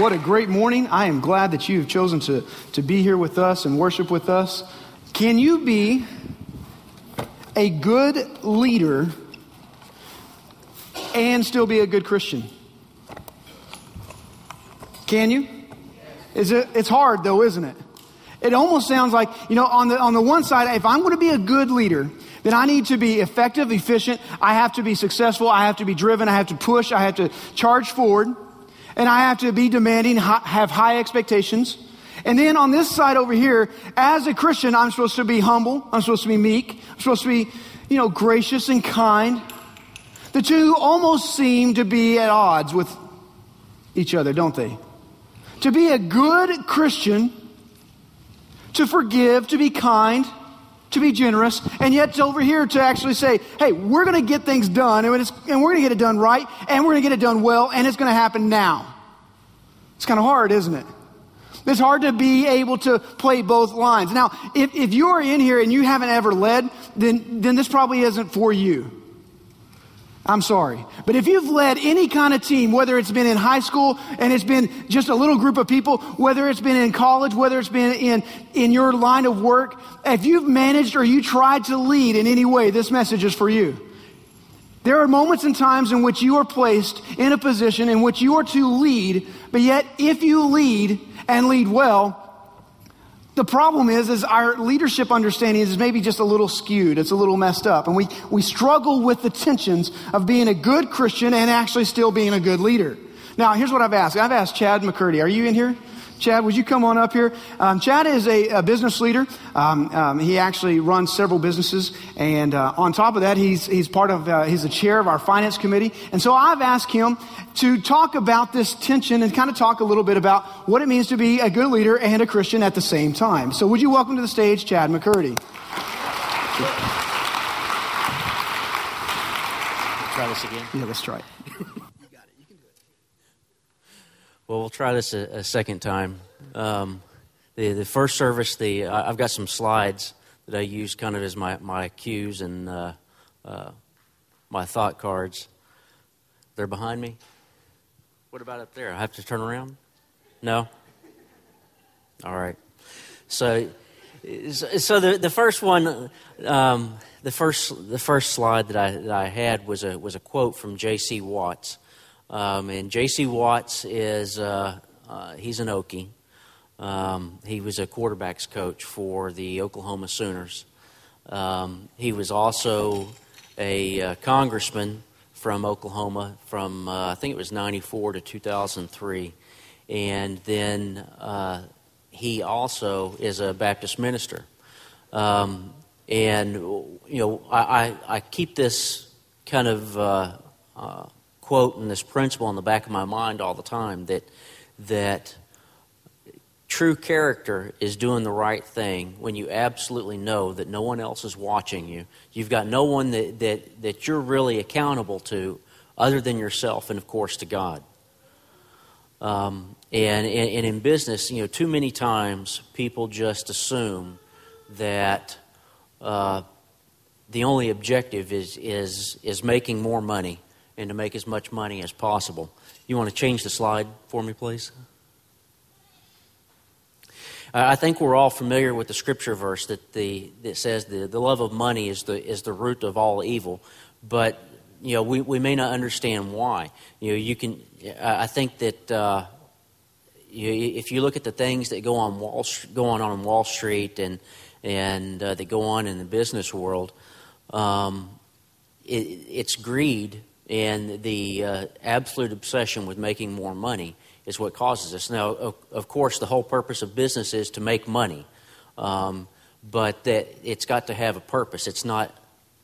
What a great morning. I am glad that you have chosen to, to be here with us and worship with us. Can you be a good leader and still be a good Christian? Can you? Is it, it's hard though, isn't it? It almost sounds like, you know, on the, on the one side, if I'm going to be a good leader, then I need to be effective, efficient. I have to be successful. I have to be driven. I have to push. I have to charge forward. And I have to be demanding, have high expectations. And then on this side over here, as a Christian, I'm supposed to be humble. I'm supposed to be meek. I'm supposed to be, you know, gracious and kind. The two almost seem to be at odds with each other, don't they? To be a good Christian, to forgive, to be kind, to be generous, and yet it's over here to actually say, hey, we're going to get things done, and, and we're going to get it done right, and we're going to get it done well, and it's going to happen now. It's kind of hard, isn't it? It's hard to be able to play both lines. Now, if, if you're in here and you haven't ever led, then, then this probably isn't for you. I'm sorry. But if you've led any kind of team, whether it's been in high school and it's been just a little group of people, whether it's been in college, whether it's been in, in your line of work, if you've managed or you tried to lead in any way, this message is for you. There are moments and times in which you are placed in a position in which you are to lead, but yet if you lead and lead well, the problem is, is our leadership understanding is maybe just a little skewed. It's a little messed up. And we, we struggle with the tensions of being a good Christian and actually still being a good leader. Now, here's what I've asked. I've asked Chad McCurdy. Are you in here? Chad, would you come on up here? Um, Chad is a, a business leader. Um, um, he actually runs several businesses, and uh, on top of that, he's he's part of uh, he's the chair of our finance committee. And so I've asked him to talk about this tension and kind of talk a little bit about what it means to be a good leader and a Christian at the same time. So would you welcome to the stage, Chad McCurdy? Try this again. Yeah, let's try it. Well, we'll try this a, a second time. Um, the, the first service, the I've got some slides that I use kind of as my, my cues and uh, uh, my thought cards. They're behind me. What about up there? I have to turn around? No? All right. So, so the, the first one, um, the first the first slide that I, that I had was a was a quote from J.C. Watts. Um, and J.C. Watts is uh, uh, he's an Okie. Um, he was a quarterbacks coach for the Oklahoma Sooners. Um, he was also a uh, congressman from Oklahoma from uh, I think it was '94 to 2003, and then uh, he also is a Baptist minister. Um, and you know, I, I, I, keep this kind of uh, quote and this principle in the back of my mind all the time that that true character is doing the right thing when you absolutely know that no one else is watching you. You've got no one that, that, that you're really accountable to other than yourself and, of course, to God. Um, and, and, in business, you know, too many times people just assume that uh, the only objective is, is, is making more money and to make as much money as possible. You want to change the slide for me, please? I think we're all familiar with the scripture verse that, the, that says the, the love of money is the, is the root of all evil, but you know, we, we may not understand why. You know, you can, I think that uh, you, if you look at the things that go on Wall, going on Wall Street and, and uh, that go on in the business world, um, it, it's greed and the uh, absolute obsession with making more money is what causes this. Now, of, of course, the whole purpose of business is to make money, um, but that it's got to have a purpose. It's not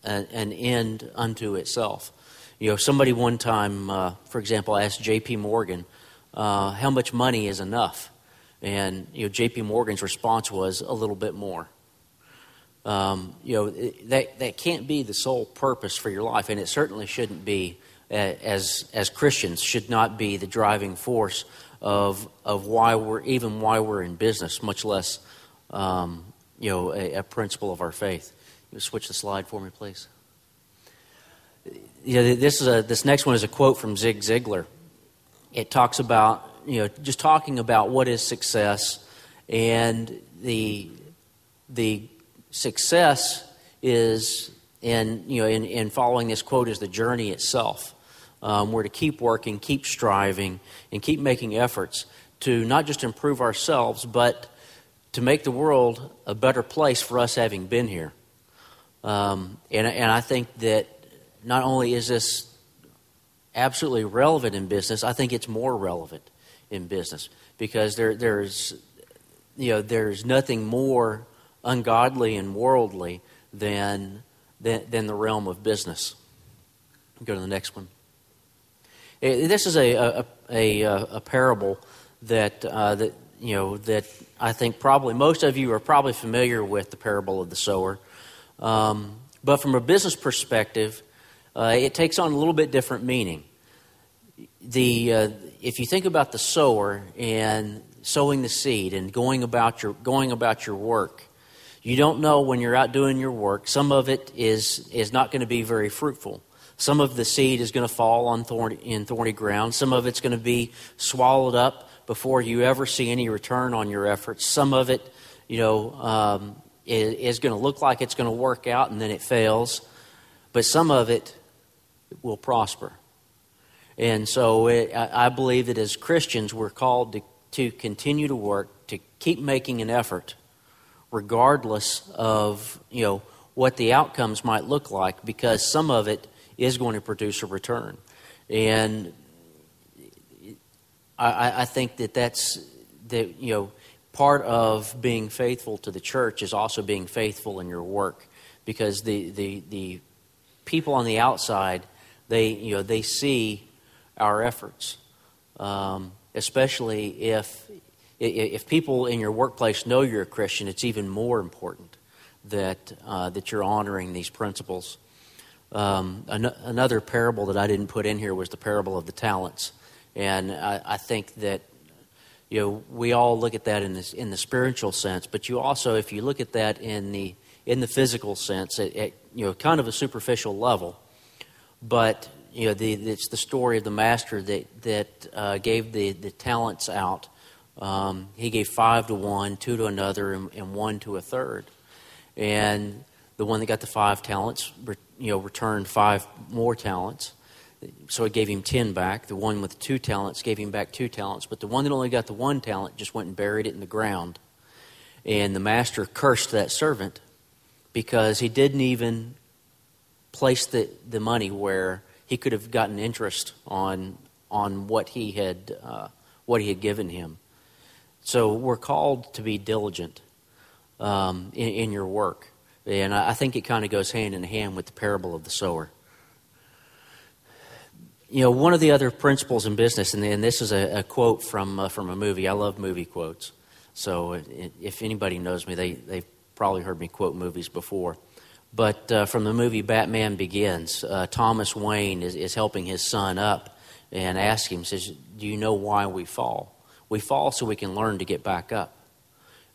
an, an end unto itself. You know, somebody one time, uh, for example, asked J.P. Morgan uh, how much money is enough, and you know, J.P. Morgan's response was a little bit more. Um, you know, that, that can't be the sole purpose for your life, and it certainly shouldn't be, as, as Christians, should not be the driving force of, of why we're, even why we're in business, much less, um, you know, a, a, principle of our faith. You switch the slide for me, please. You know, this, is a, this next one is a quote from Zig Ziglar. It talks about you know, just talking about what is success, and the the success is in you know in, in following this quote is the journey itself. Um, we're to keep working, keep striving, and keep making efforts to not just improve ourselves, but to make the world a better place for us having been here. Um, and, and I think that not only is this absolutely relevant in business, I think it's more relevant in business because there, there's, you know, there's nothing more ungodly and worldly than, than, than the realm of business. Go to the next one. Eh, this is a, a, a, a parable that, uh, that, you know, that I think probably most of you are probably familiar with the parable of the sower. Um, but from a business perspective, uh, it takes on a little bit different meaning. The, uh, if you think about the sower and sowing the seed and going about your, going about your work, you don't know when you're out doing your work. Some of it is, is not going to be very fruitful. Some of the seed is going to fall on thorny, in thorny ground. Some of it's going to be swallowed up before you ever see any return on your efforts. Some of it, you know, um, is, is going to look like it's going to work out and then it fails. But some of it will prosper. And so it, I believe that as Christians, we're called to, to continue to work, to keep making an effort, regardless of, you know, what the outcomes might look like, because some of it is going to produce a return. And I, I think that that's, that, you know, part of being faithful to the church is also being faithful in your work because the, the, the people on the outside they, you know, they see our efforts, um, especially if, if people in your workplace know you're a Christian, it's even more important that, uh, that you're honoring these principles. Um, an- another parable that I didn't put in here was the parable of the talents. And I, I think that you know, we all look at that in, this, in the spiritual sense, but you also, if you look at that in the, in the physical sense, at, at you know, kind of a superficial level, but you know, the, it's the story of the master that that uh, gave the, the talents out. Um, he gave five to one, two to another, and, and, one to a third. And the one that got the five talents, you know, returned five more talents. So it gave him ten back. The one with two talents gave him back two talents. But the one that only got the one talent just went and buried it in the ground. And the master cursed that servant because he didn't even place the, the money where he could have gotten interest on, on what, he had, uh, what he had given him. So we're called to be diligent um, in, in, your work. And I, I think it kind of goes hand in hand with the parable of the sower. You know, one of the other principles in business, and, and this is a, a quote from, uh, from a movie. I love movie quotes. So if anybody knows me, they, they've probably heard me quote movies before. But uh, from the movie Batman Begins, uh, Thomas Wayne is, is helping his son up and asks him, says, Do you know why we fall? We fall so we can learn to get back up.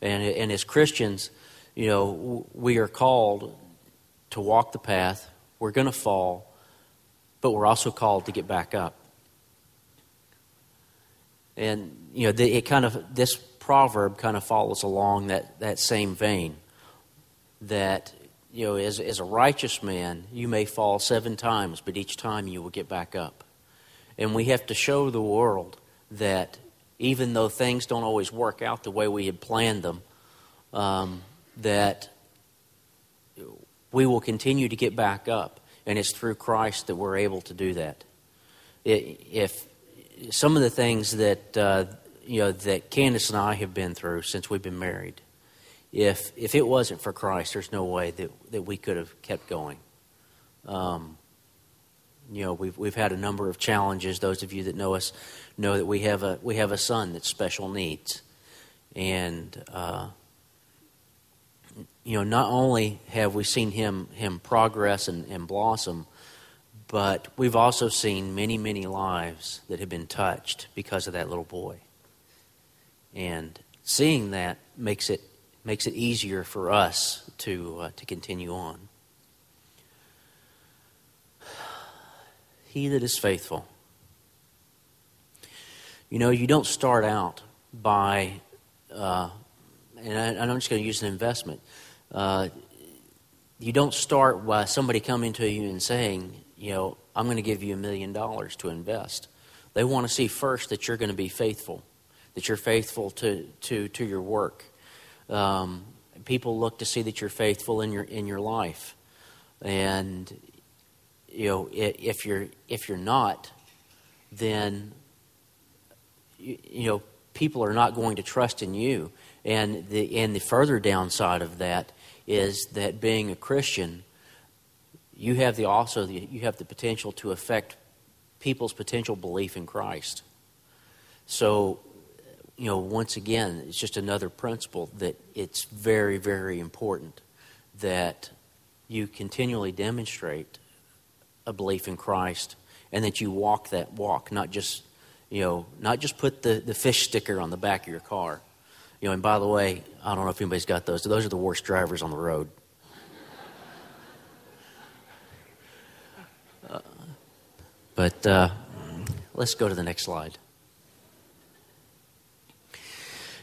And, and as Christians, you know, we are called to walk the path. We're going to fall, but we're also called to get back up. And, you know, the, it kind of, this proverb kind of follows along that, that same vein that you know, as, as a righteous man, you may fall seven times, but each time you will get back up. And we have to show the world that even though things don't always work out the way we had planned them, um, that we will continue to get back up. And it's through Christ that we're able to do that. If some of the things that, uh, you know, that Candace and I have been through since we've been married, if if it wasn't for Christ, there's no way that, that we could have kept going. Um, you know, we've we've had a number of challenges. Those of you that know us know that we have a we have a son that's special needs, and uh, you know, not only have we seen him him progress and, and blossom, but we've also seen many many lives that have been touched because of that little boy, and seeing that makes it makes it easier for us to, uh, to continue on. He that is faithful. You know, you don't start out by, uh, and I, am just going to use an investment. Uh, you don't start by somebody coming to you and saying, you know, I'm going to give you a million dollars to invest. They want to see first that you're going to be faithful, that you're faithful to, to, to your work. Um, people look to see that you're faithful in your, in your life. And, you know, if you're, if you're not, then, you, you know, people are not going to trust in you. And the, and the further downside of that is that being a Christian, you have the also the, you have the potential to affect people's potential belief in Christ. So, you know, once again, it's just another principle that it's very, very important that you continually demonstrate a belief in Christ and that you walk that walk, not just, you know, not just put the, the fish sticker on the back of your car. You know, and by the way, I don't know if anybody's got those. Those are the worst drivers on the road. Uh, but uh, let's go to the next slide.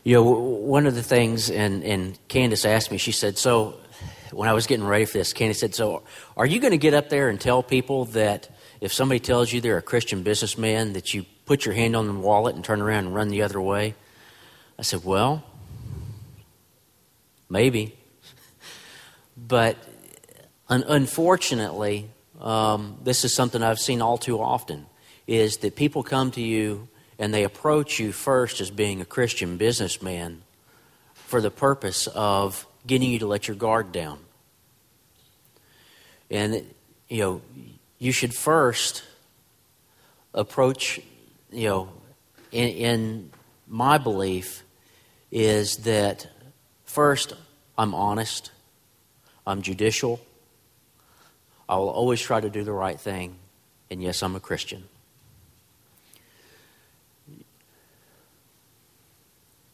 You know, one of the things, and, and Candace asked me, she said, So, when I was getting ready for this, Candace said, So, are you going to get up there and tell people that if somebody tells you they're a Christian businessman, that you put your hand on the wallet and turn around and run the other way? I said, Well, maybe. But un- unfortunately, um, this is something I've seen all too often is that people come to you and they approach you first as being a Christian businessman for the purpose of getting you to let your guard down. And, you know, you should first approach, you know, in, in my belief, is that first, I'm honest, I'm judicial, I will always try to do the right thing, and yes, I'm a Christian.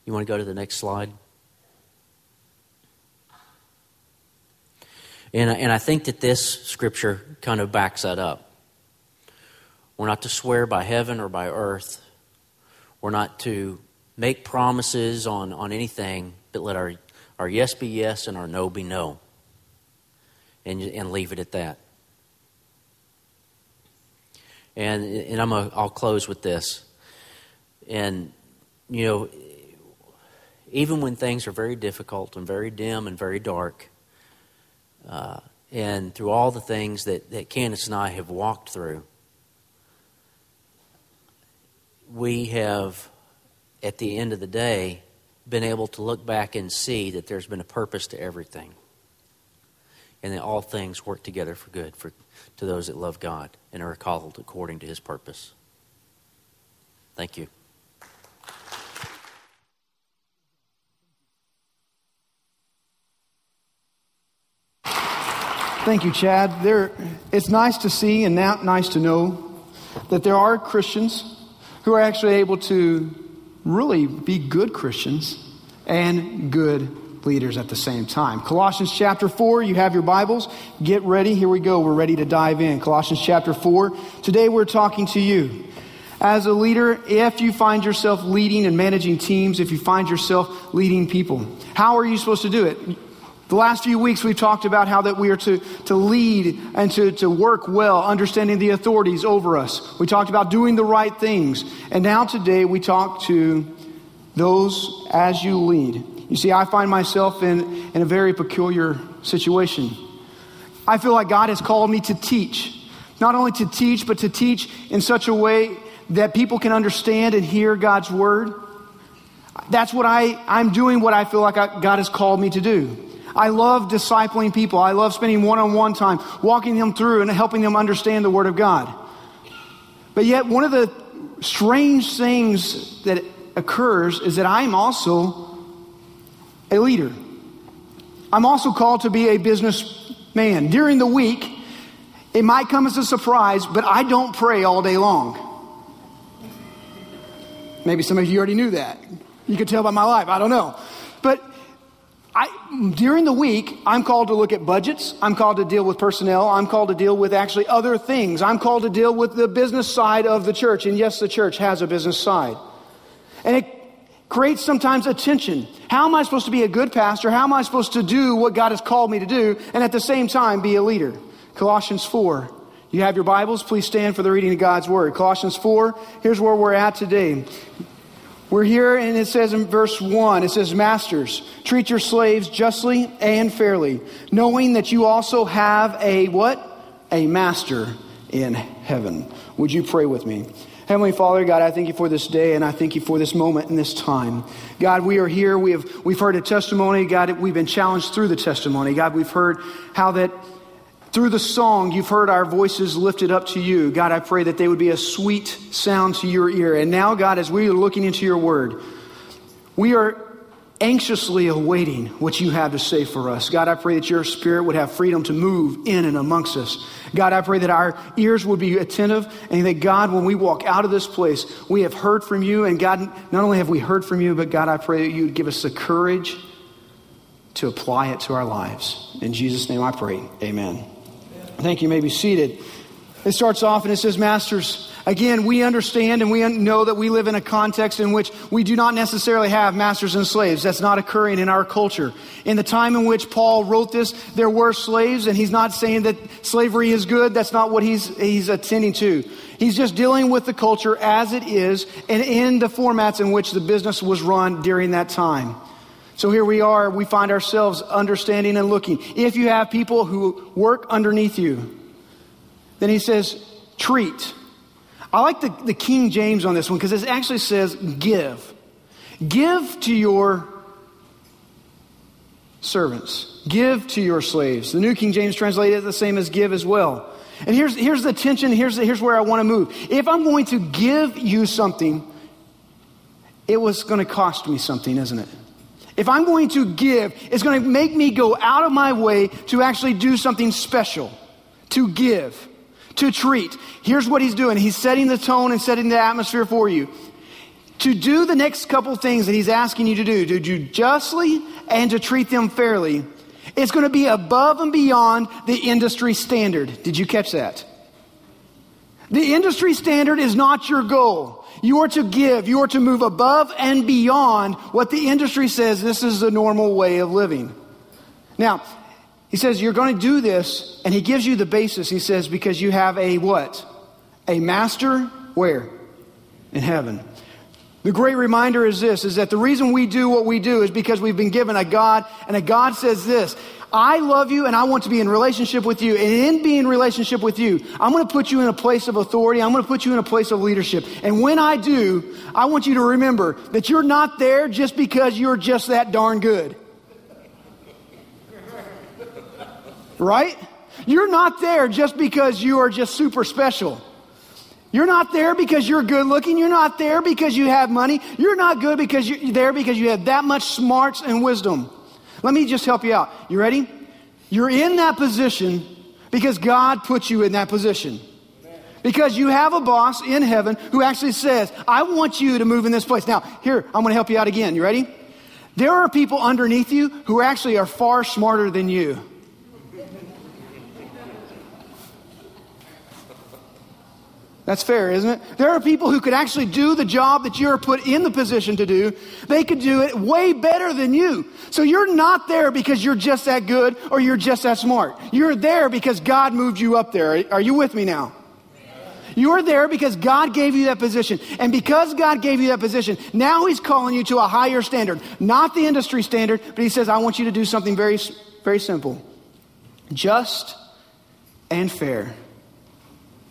You want to go to the next slide? And, and I think that this scripture kind of backs that up. We're not to swear by heaven or by earth. We're not to make promises on, on anything, but let our, our yes be yes and our no be no. And, and leave it at that. And, and I'm a, I'll close with this. And, you know, even when things are very difficult and very dim and very dark, uh, and through all the things that, that Candace and I have walked through, we have at the end of the day, been able to look back and see that there's been a purpose to everything. And that all things work together for good for, to those that love God and are called according to his purpose. Thank you. Thank you, Chad. There, it's nice to see and now nice to know that there are Christians who are actually able to really be good Christians and good leaders at the same time. Colossians chapter 4, you have your Bibles. Get ready. Here we go. We're ready to dive in. Colossians chapter 4. Today we're talking to you. As a leader, if you find yourself leading and managing teams, if you find yourself leading people, how are you supposed to do it? The last few weeks we've talked about how that we are to, to lead and to, to work well, understanding the authorities over us. We talked about doing the right things. And now today we talk to those as you lead. You see, I find myself in, in a very peculiar situation. I feel like God has called me to teach. Not only to teach, but to teach in such a way that people can understand and hear God's word. That's what I, I'm doing what I feel like I, God has called me to do. I love discipling people. I love spending one on one time, walking them through and helping them understand the Word of God. But yet, one of the strange things that occurs is that I'm also a leader. I'm also called to be a businessman. During the week, it might come as a surprise, but I don't pray all day long. Maybe some of you already knew that. You could tell by my life. I don't know. I, during the week, I'm called to look at budgets. I'm called to deal with personnel. I'm called to deal with actually other things. I'm called to deal with the business side of the church. And yes, the church has a business side. And it creates sometimes a tension. How am I supposed to be a good pastor? How am I supposed to do what God has called me to do and at the same time be a leader? Colossians 4. You have your Bibles? Please stand for the reading of God's Word. Colossians 4, here's where we're at today. We're here, and it says in verse 1, it says, Masters, treat your slaves justly and fairly, knowing that you also have a what? A master in heaven. Would you pray with me? Heavenly Father, God, I thank you for this day and I thank you for this moment and this time. God, we are here. We have, we've heard a testimony. God, we've been challenged through the testimony. God, we've heard how that through the song, you've heard our voices lifted up to you. God, I pray that they would be a sweet sound to your ear. And now, God, as we are looking into your word, we are anxiously awaiting what you have to say for us. God, I pray that your spirit would have freedom to move in and amongst us. God, I pray that our ears would be attentive and that, God, when we walk out of this place, we have heard from you. And God, not only have we heard from you, but God, I pray that you would give us the courage to apply it to our lives. In Jesus' name I pray. Amen. Thank you. you may be seated. It starts off and it says, Masters. Again, we understand and we know that we live in a context in which we do not necessarily have masters and slaves. That's not occurring in our culture. In the time in which Paul wrote this, there were slaves, and he's not saying that slavery is good. That's not what he's, he's attending to. He's just dealing with the culture as it is and in the formats in which the business was run during that time. So here we are, we find ourselves understanding and looking. If you have people who work underneath you, then he says, treat. I like the, the King James on this one because it actually says give. Give to your servants, give to your slaves. The New King James translated it the same as give as well. And here's, here's the tension, here's, here's where I want to move. If I'm going to give you something, it was going to cost me something, isn't it? If I'm going to give, it's going to make me go out of my way to actually do something special, to give, to treat. Here's what he's doing he's setting the tone and setting the atmosphere for you. To do the next couple things that he's asking you to do, to do justly and to treat them fairly, it's going to be above and beyond the industry standard. Did you catch that? The industry standard is not your goal. You are to give. You are to move above and beyond what the industry says this is the normal way of living. Now, he says you're going to do this, and he gives you the basis. He says, because you have a what? A master where? In heaven. The great reminder is this is that the reason we do what we do is because we've been given a God, and a God says this I love you and I want to be in relationship with you. And in being in relationship with you, I'm going to put you in a place of authority. I'm going to put you in a place of leadership. And when I do, I want you to remember that you're not there just because you're just that darn good. Right? You're not there just because you are just super special. You're not there because you're good looking. You're not there because you have money. You're not good because you're there because you have that much smarts and wisdom. Let me just help you out. You ready? You're in that position because God put you in that position. Because you have a boss in heaven who actually says, I want you to move in this place. Now, here, I'm going to help you out again. You ready? There are people underneath you who actually are far smarter than you. That's fair, isn't it? There are people who could actually do the job that you're put in the position to do. They could do it way better than you. So you're not there because you're just that good or you're just that smart. You're there because God moved you up there. Are you with me now? You're there because God gave you that position. And because God gave you that position, now He's calling you to a higher standard. Not the industry standard, but He says, I want you to do something very, very simple just and fair.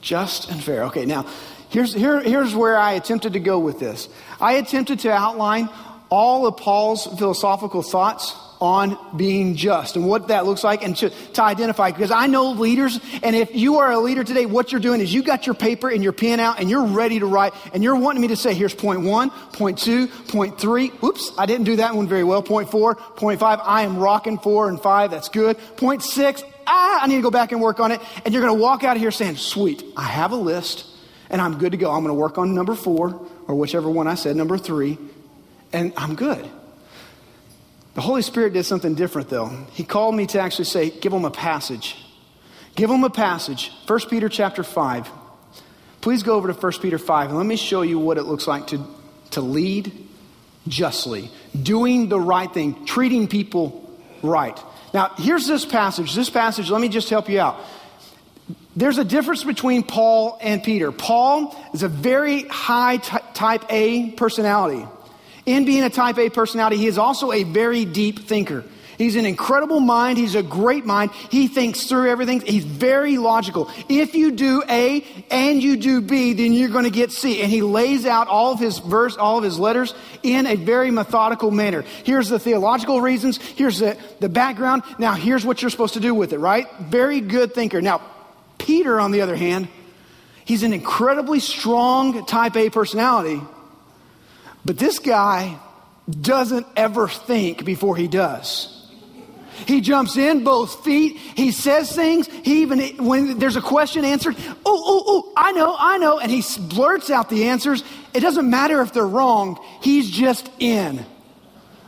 Just and fair. Okay, now, here's, here, here's where I attempted to go with this. I attempted to outline all of Paul's philosophical thoughts on being just and what that looks like and to, to identify because I know leaders and if you are a leader today what you're doing is you got your paper and your pen out and you're ready to write and you're wanting me to say here's point one point two point three oops I didn't do that one very well point four point five I am rocking four and five that's good point six ah, I need to go back and work on it. And you're going to walk out of here saying, sweet, I have a list and I'm good to go. I'm going to work on number four or whichever one I said, number three, and I'm good. The Holy Spirit did something different though. He called me to actually say, give them a passage. Give them a passage. 1 Peter chapter 5. Please go over to 1 Peter 5 and let me show you what it looks like to, to lead justly, doing the right thing, treating people right. Now, here's this passage. This passage, let me just help you out. There's a difference between Paul and Peter. Paul is a very high t- type A personality. In being a type A personality, he is also a very deep thinker. He's an incredible mind. He's a great mind. He thinks through everything. He's very logical. If you do A and you do B, then you're going to get C. And he lays out all of his verse, all of his letters in a very methodical manner. Here's the theological reasons. Here's the, the background. Now here's what you're supposed to do with it, right? Very good thinker. Now, Peter, on the other hand, he's an incredibly strong type A personality. But this guy doesn't ever think before he does. He jumps in both feet. He says things. He even, when there's a question answered, oh, oh, oh, I know, I know. And he blurts out the answers. It doesn't matter if they're wrong. He's just in.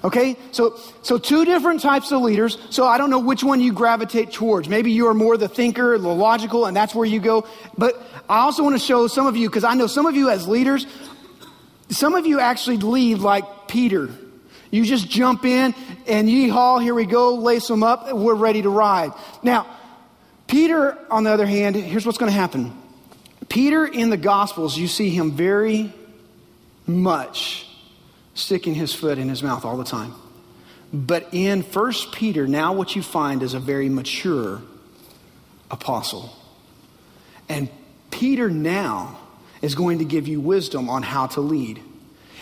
Okay? So, so two different types of leaders. So I don't know which one you gravitate towards. Maybe you are more the thinker, the logical, and that's where you go. But I also want to show some of you, because I know some of you as leaders, some of you actually lead like Peter. You just jump in and yeehaw, here we go, lace them up, we're ready to ride. Now, Peter, on the other hand, here's what's going to happen. Peter in the Gospels, you see him very much sticking his foot in his mouth all the time. But in First Peter, now what you find is a very mature apostle. And Peter now is going to give you wisdom on how to lead.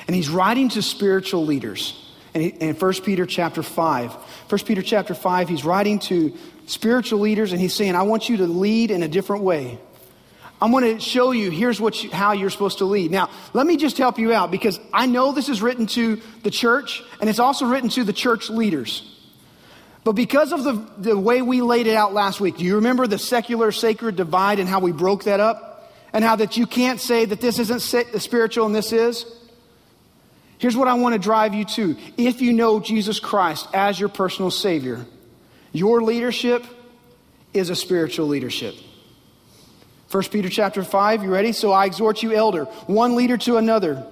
And he's writing to spiritual leaders. And in 1 Peter chapter 5, 1 Peter chapter 5, he's writing to spiritual leaders and he's saying, I want you to lead in a different way. I'm going to show you here's what you, how you're supposed to lead. Now, let me just help you out because I know this is written to the church and it's also written to the church leaders. But because of the, the way we laid it out last week, do you remember the secular sacred divide and how we broke that up? And how that you can't say that this isn't spiritual and this is? Here's what I want to drive you to. If you know Jesus Christ as your personal Savior, your leadership is a spiritual leadership. 1 Peter chapter 5, you ready? So I exhort you, elder, one leader to another.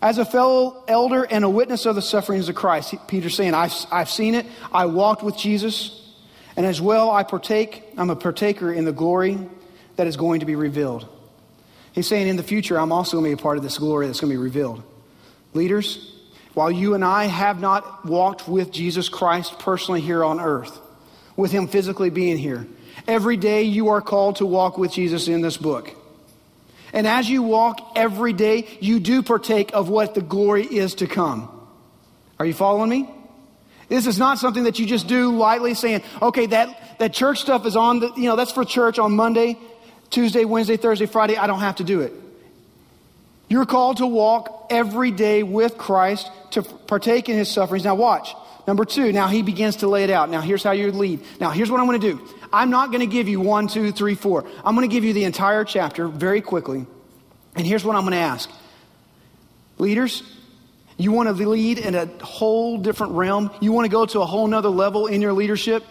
As a fellow elder and a witness of the sufferings of Christ, Peter's saying, I've, I've seen it. I walked with Jesus. And as well, I partake, I'm a partaker in the glory that is going to be revealed. He's saying in the future, I'm also going to be a part of this glory that's going to be revealed. Leaders, while you and I have not walked with Jesus Christ personally here on earth, with Him physically being here, every day you are called to walk with Jesus in this book. And as you walk every day, you do partake of what the glory is to come. Are you following me? This is not something that you just do lightly saying, okay, that, that church stuff is on the, you know, that's for church on Monday, Tuesday, Wednesday, Thursday, Friday. I don't have to do it. You're called to walk every day with Christ to partake in his sufferings. Now, watch. Number two, now he begins to lay it out. Now, here's how you lead. Now, here's what I'm going to do. I'm not going to give you one, two, three, four. I'm going to give you the entire chapter very quickly. And here's what I'm going to ask Leaders, you want to lead in a whole different realm? You want to go to a whole nother level in your leadership?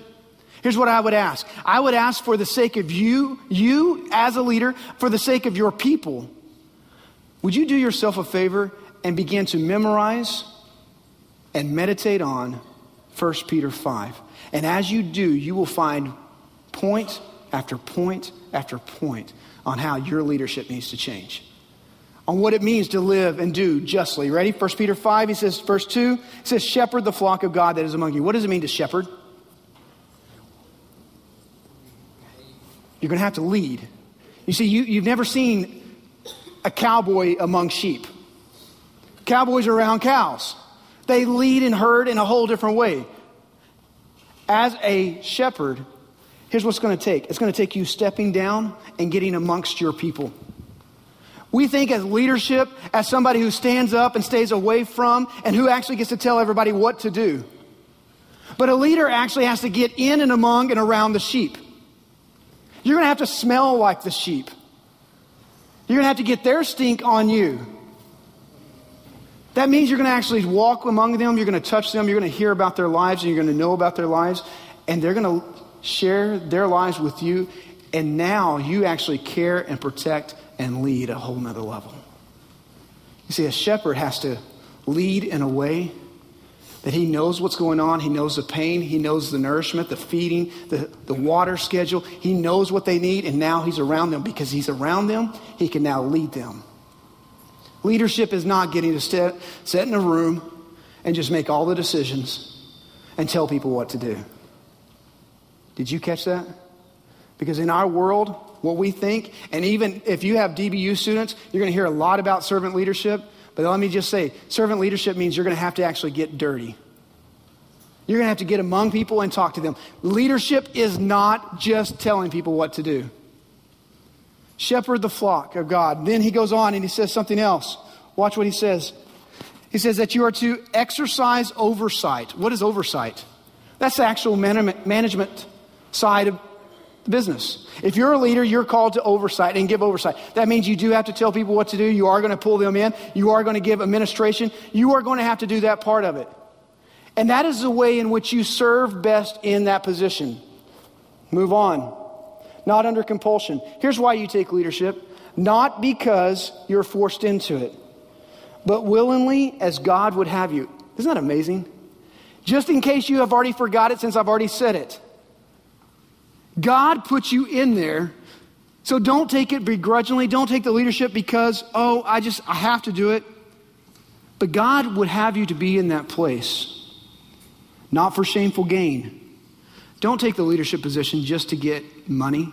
Here's what I would ask I would ask for the sake of you, you as a leader, for the sake of your people would you do yourself a favor and begin to memorize and meditate on 1 Peter 5? And as you do, you will find point after point after point on how your leadership needs to change. On what it means to live and do justly. Ready? 1 Peter 5, he says, verse 2, it says, Shepherd the flock of God that is among you. What does it mean to shepherd? You're going to have to lead. You see, you, you've never seen a cowboy among sheep. Cowboys are around cows. They lead and herd in a whole different way. As a shepherd, here's what's going to take it's going to take you stepping down and getting amongst your people. We think as leadership, as somebody who stands up and stays away from, and who actually gets to tell everybody what to do. But a leader actually has to get in and among and around the sheep. You're going to have to smell like the sheep. You're going to have to get their stink on you. That means you're going to actually walk among them, you're going to touch them, you're going to hear about their lives, and you're going to know about their lives, and they're going to share their lives with you. And now you actually care and protect and lead a whole nother level. You see, a shepherd has to lead in a way that he knows what's going on. He knows the pain. He knows the nourishment, the feeding, the, the water schedule. He knows what they need, and now he's around them. Because he's around them, he can now lead them. Leadership is not getting to sit, sit in a room and just make all the decisions and tell people what to do. Did you catch that? Because in our world, what we think, and even if you have DBU students, you're going to hear a lot about servant leadership. But let me just say servant leadership means you're going to have to actually get dirty. You're going to have to get among people and talk to them. Leadership is not just telling people what to do. Shepherd the flock of God. Then he goes on and he says something else. Watch what he says. He says that you are to exercise oversight. What is oversight? That's the actual management side of business. If you're a leader, you're called to oversight and give oversight. That means you do have to tell people what to do. You are going to pull them in. You are going to give administration. You are going to have to do that part of it. And that is the way in which you serve best in that position. Move on. Not under compulsion. Here's why you take leadership not because you're forced into it, but willingly as God would have you. Isn't that amazing? Just in case you have already forgot it since I've already said it. God put you in there. So don't take it begrudgingly. Don't take the leadership because, oh, I just, I have to do it. But God would have you to be in that place, not for shameful gain. Don't take the leadership position just to get money.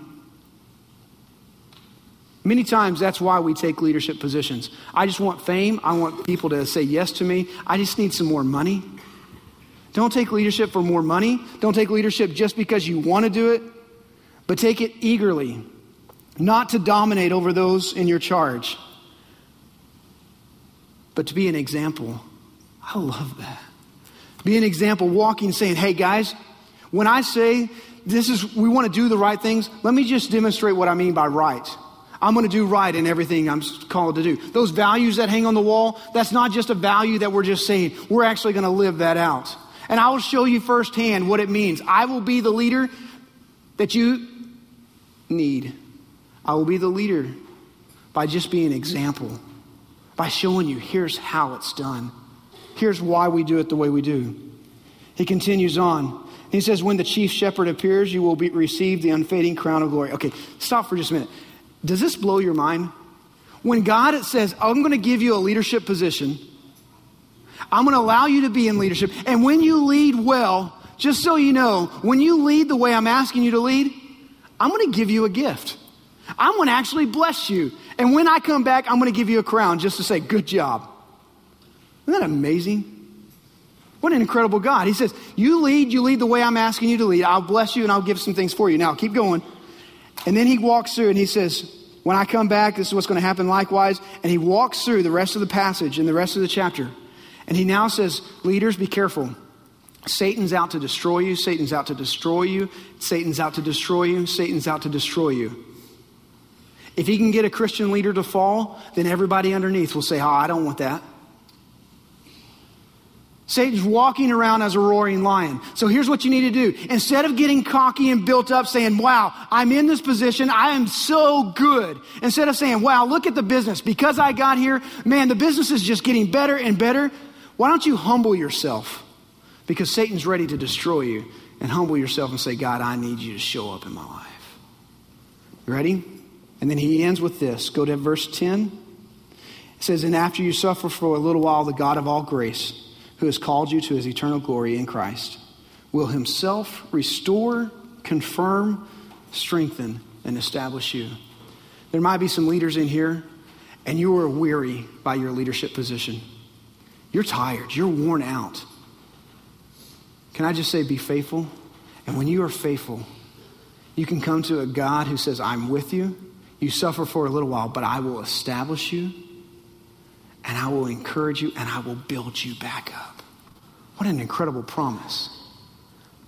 Many times that's why we take leadership positions. I just want fame. I want people to say yes to me. I just need some more money. Don't take leadership for more money. Don't take leadership just because you want to do it but take it eagerly, not to dominate over those in your charge, but to be an example. I love that. Be an example, walking, saying, hey guys, when I say this is, we want to do the right things, let me just demonstrate what I mean by right. I'm going to do right in everything I'm called to do. Those values that hang on the wall, that's not just a value that we're just saying. We're actually going to live that out. And I will show you firsthand what it means. I will be the leader that you need. I will be the leader by just being an example, by showing you here's how it's done. Here's why we do it the way we do. He continues on. He says, When the chief shepherd appears, you will be, receive the unfading crown of glory. Okay, stop for just a minute. Does this blow your mind? When God says, I'm going to give you a leadership position, I'm going to allow you to be in leadership, and when you lead well, just so you know, when you lead the way I'm asking you to lead, I'm going to give you a gift. I'm going to actually bless you. And when I come back, I'm going to give you a crown just to say, good job. Isn't that amazing? What an incredible God. He says, You lead, you lead the way I'm asking you to lead. I'll bless you and I'll give some things for you. Now, keep going. And then he walks through and he says, When I come back, this is what's going to happen likewise. And he walks through the rest of the passage and the rest of the chapter. And he now says, Leaders, be careful. Satan's out to destroy you. Satan's out to destroy you. Satan's out to destroy you. Satan's out to destroy you. If he can get a Christian leader to fall, then everybody underneath will say, Oh, I don't want that. Satan's walking around as a roaring lion. So here's what you need to do. Instead of getting cocky and built up saying, wow, I'm in this position. I am so good. Instead of saying, wow, look at the business. Because I got here, man, the business is just getting better and better. Why don't you humble yourself? Because Satan's ready to destroy you and humble yourself and say, God, I need you to show up in my life. Ready? And then he ends with this. Go to verse 10. It says, And after you suffer for a little while, the God of all grace, who has called you to his eternal glory in Christ, will himself restore, confirm, strengthen, and establish you. There might be some leaders in here, and you are weary by your leadership position. You're tired, you're worn out. Can I just say, be faithful? And when you are faithful, you can come to a God who says, I'm with you. You suffer for a little while, but I will establish you, and I will encourage you, and I will build you back up. What an incredible promise.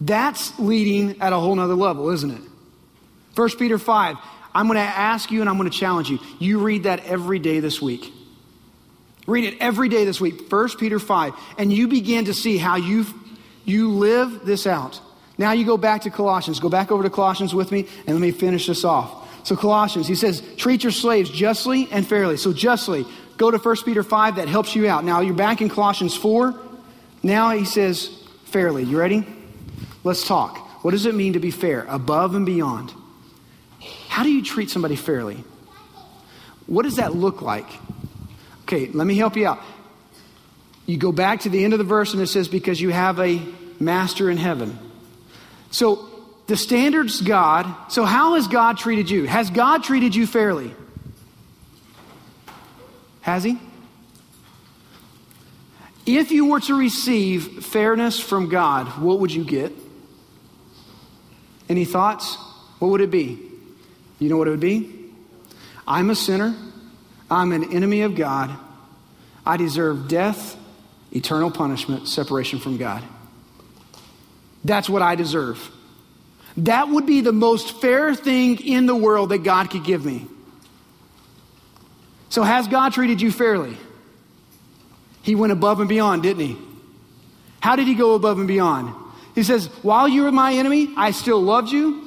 That's leading at a whole nother level, isn't it? 1 Peter 5. I'm going to ask you and I'm going to challenge you. You read that every day this week. Read it every day this week, 1 Peter 5, and you begin to see how you've you live this out. Now you go back to Colossians. Go back over to Colossians with me and let me finish this off. So, Colossians, he says, treat your slaves justly and fairly. So, justly, Go to 1 Peter 5, that helps you out. Now you're back in Colossians 4. Now he says, fairly. You ready? Let's talk. What does it mean to be fair? Above and beyond. How do you treat somebody fairly? What does that look like? Okay, let me help you out. You go back to the end of the verse and it says, because you have a master in heaven. So the standards God, so how has God treated you? Has God treated you fairly? Has He? If you were to receive fairness from God, what would you get? Any thoughts? What would it be? You know what it would be? I'm a sinner. I'm an enemy of God. I deserve death, eternal punishment, separation from God. That's what I deserve. That would be the most fair thing in the world that God could give me. So, has God treated you fairly? He went above and beyond, didn't he? How did he go above and beyond? He says, While you were my enemy, I still loved you.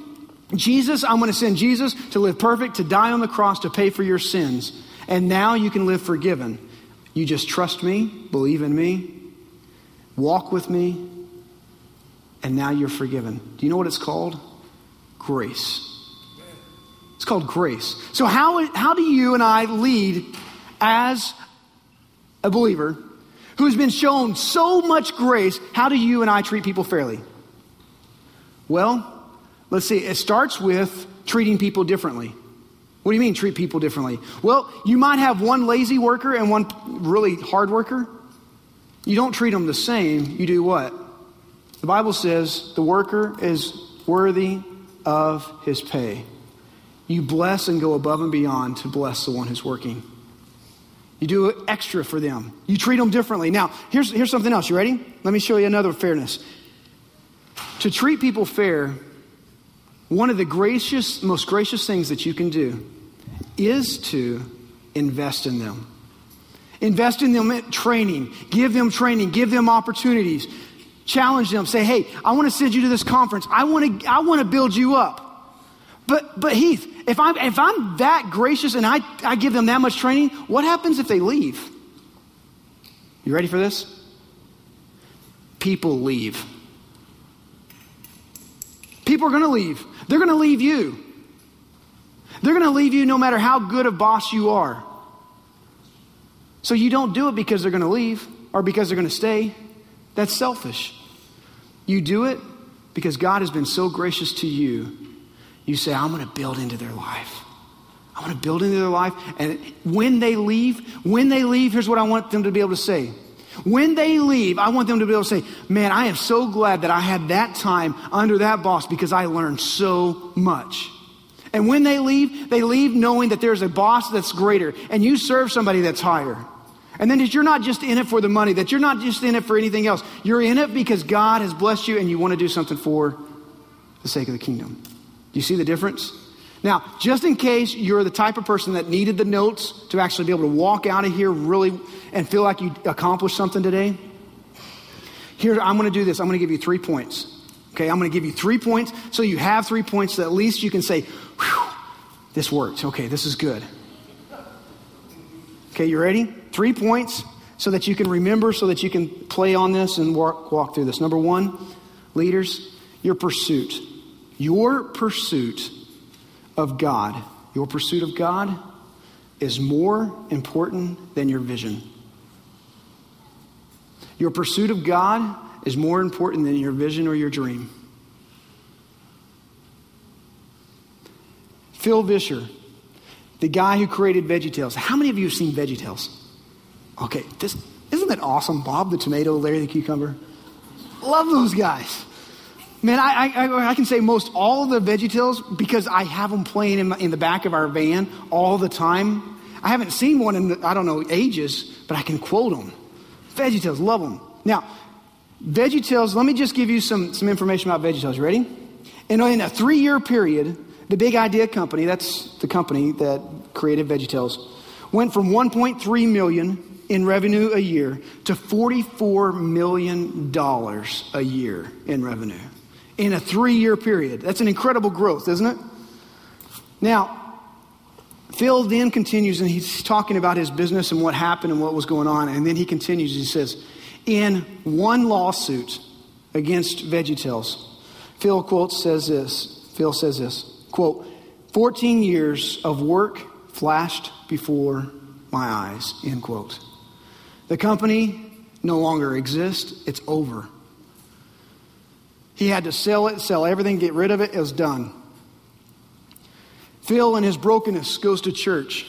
Jesus, I'm going to send Jesus to live perfect, to die on the cross, to pay for your sins. And now you can live forgiven. You just trust me, believe in me, walk with me, and now you're forgiven. Do you know what it's called? Grace. It's called grace. So, how, how do you and I lead as a believer who's been shown so much grace? How do you and I treat people fairly? Well, let's see. It starts with treating people differently. What do you mean, treat people differently? Well, you might have one lazy worker and one really hard worker. You don't treat them the same. You do what? The Bible says the worker is worthy of his pay. You bless and go above and beyond to bless the one who's working. You do extra for them. You treat them differently. Now, here's, here's something else. You ready? Let me show you another fairness. To treat people fair, one of the gracious, most gracious things that you can do is to invest in them. Invest in them training. Give them training. Give them opportunities. Challenge them. Say, hey, I want to send you to this conference. I want to, I want to build you up. But, but Heath, if I'm, if I'm that gracious and I, I give them that much training, what happens if they leave? You ready for this? People leave. People are going to leave. They're going to leave you. They're going to leave you no matter how good a boss you are. So you don't do it because they're going to leave or because they're going to stay. That's selfish. You do it because God has been so gracious to you. You say, I'm going to build into their life. I want to build into their life. And when they leave, when they leave, here's what I want them to be able to say. When they leave, I want them to be able to say, Man, I am so glad that I had that time under that boss because I learned so much. And when they leave, they leave knowing that there's a boss that's greater and you serve somebody that's higher. And then that you're not just in it for the money, that you're not just in it for anything else. You're in it because God has blessed you and you want to do something for the sake of the kingdom. Do you see the difference? Now, just in case you're the type of person that needed the notes to actually be able to walk out of here really and feel like you accomplished something today, here, I'm going to do this. I'm going to give you three points. Okay, I'm going to give you three points so you have three points that at least you can say, this worked. Okay, this is good. Okay, you ready? Three points so that you can remember, so that you can play on this and walk, walk through this. Number one, leaders, your pursuit. Your pursuit of God, your pursuit of God is more important than your vision. Your pursuit of God is more important than your vision or your dream. Phil Vischer, the guy who created VeggieTales. How many of you have seen VeggieTales? Okay, this, isn't that awesome? Bob the tomato, Larry the cucumber. Love those guys. Man, I, I, I can say most all the VeggieTales because I have them playing in, my, in the back of our van all the time. I haven't seen one in, I don't know, ages, but I can quote them. VeggieTales, love them. Now, VeggieTales, let me just give you some, some information about VeggieTales. You ready? In, in a three year period, the Big Idea Company, that's the company that created Veggie VeggieTales, went from 1.3 million in revenue a year to $44 million a year in revenue in a three year period. That's an incredible growth, isn't it? Now, Phil then continues and he's talking about his business and what happened and what was going on. And then he continues, he says, In one lawsuit against VeggieTales, Phil quotes says this. Phil says this quote, 14 years of work flashed before my eyes, end quote. The company no longer exists, it's over. He had to sell it, sell everything, get rid of it, it was done. Phil, in his brokenness, goes to church.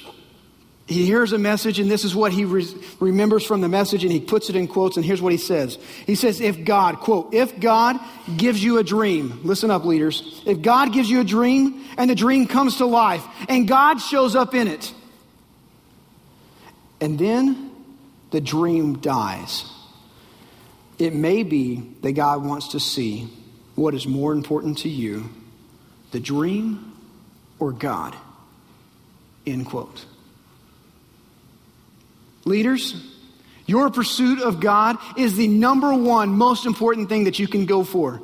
He hears a message, and this is what he re- remembers from the message, and he puts it in quotes, and here's what he says. He says, If God, quote, if God gives you a dream, listen up, leaders, if God gives you a dream and the dream comes to life, and God shows up in it, and then the dream dies, it may be that God wants to see what is more important to you the dream or God. End quote. Leaders, your pursuit of God is the number one most important thing that you can go for.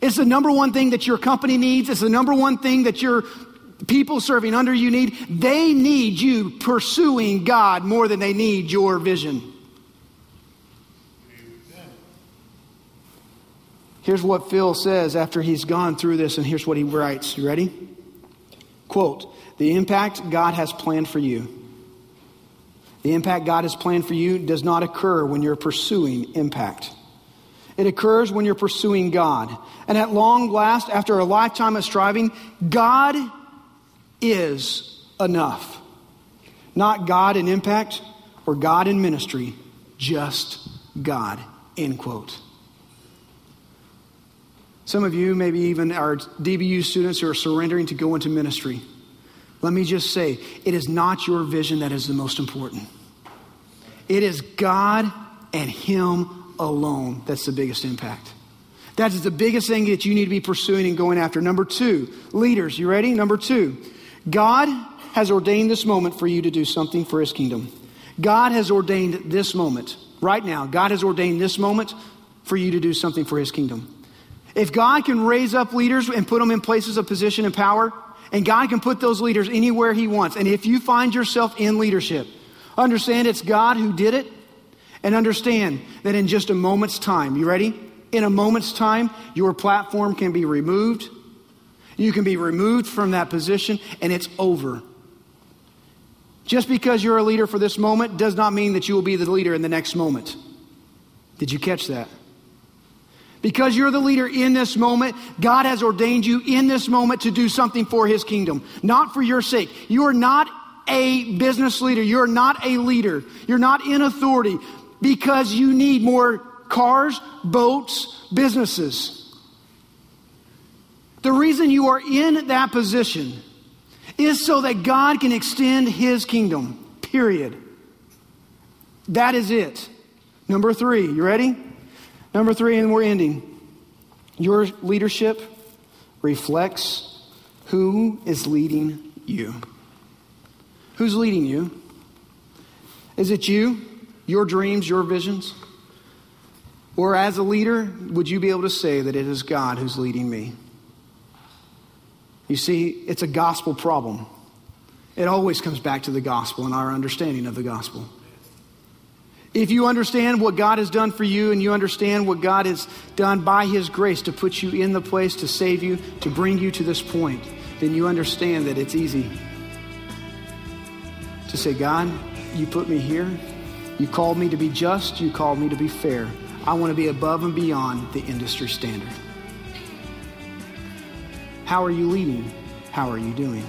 It's the number one thing that your company needs. It's the number one thing that your people serving under you need. They need you pursuing God more than they need your vision. Here's what Phil says after he's gone through this, and here's what he writes. You ready? Quote The impact God has planned for you the impact God has planned for you does not occur when you're pursuing impact. It occurs when you're pursuing God. And at long last, after a lifetime of striving, God is enough. Not God in impact or God in ministry, just God. End quote. Some of you, maybe even our DBU students who are surrendering to go into ministry. Let me just say, it is not your vision that is the most important. It is God and Him alone that's the biggest impact. That is the biggest thing that you need to be pursuing and going after. Number two, leaders, you ready? Number two, God has ordained this moment for you to do something for His kingdom. God has ordained this moment, right now, God has ordained this moment for you to do something for His kingdom. If God can raise up leaders and put them in places of position and power, and God can put those leaders anywhere He wants. And if you find yourself in leadership, understand it's God who did it. And understand that in just a moment's time, you ready? In a moment's time, your platform can be removed. You can be removed from that position, and it's over. Just because you're a leader for this moment does not mean that you will be the leader in the next moment. Did you catch that? Because you're the leader in this moment, God has ordained you in this moment to do something for His kingdom, not for your sake. You are not a business leader. You're not a leader. You're not in authority because you need more cars, boats, businesses. The reason you are in that position is so that God can extend His kingdom, period. That is it. Number three, you ready? Number three, and we're ending. Your leadership reflects who is leading you. Who's leading you? Is it you, your dreams, your visions? Or as a leader, would you be able to say that it is God who's leading me? You see, it's a gospel problem. It always comes back to the gospel and our understanding of the gospel. If you understand what God has done for you and you understand what God has done by His grace to put you in the place, to save you, to bring you to this point, then you understand that it's easy to say, God, you put me here. You called me to be just. You called me to be fair. I want to be above and beyond the industry standard. How are you leading? How are you doing?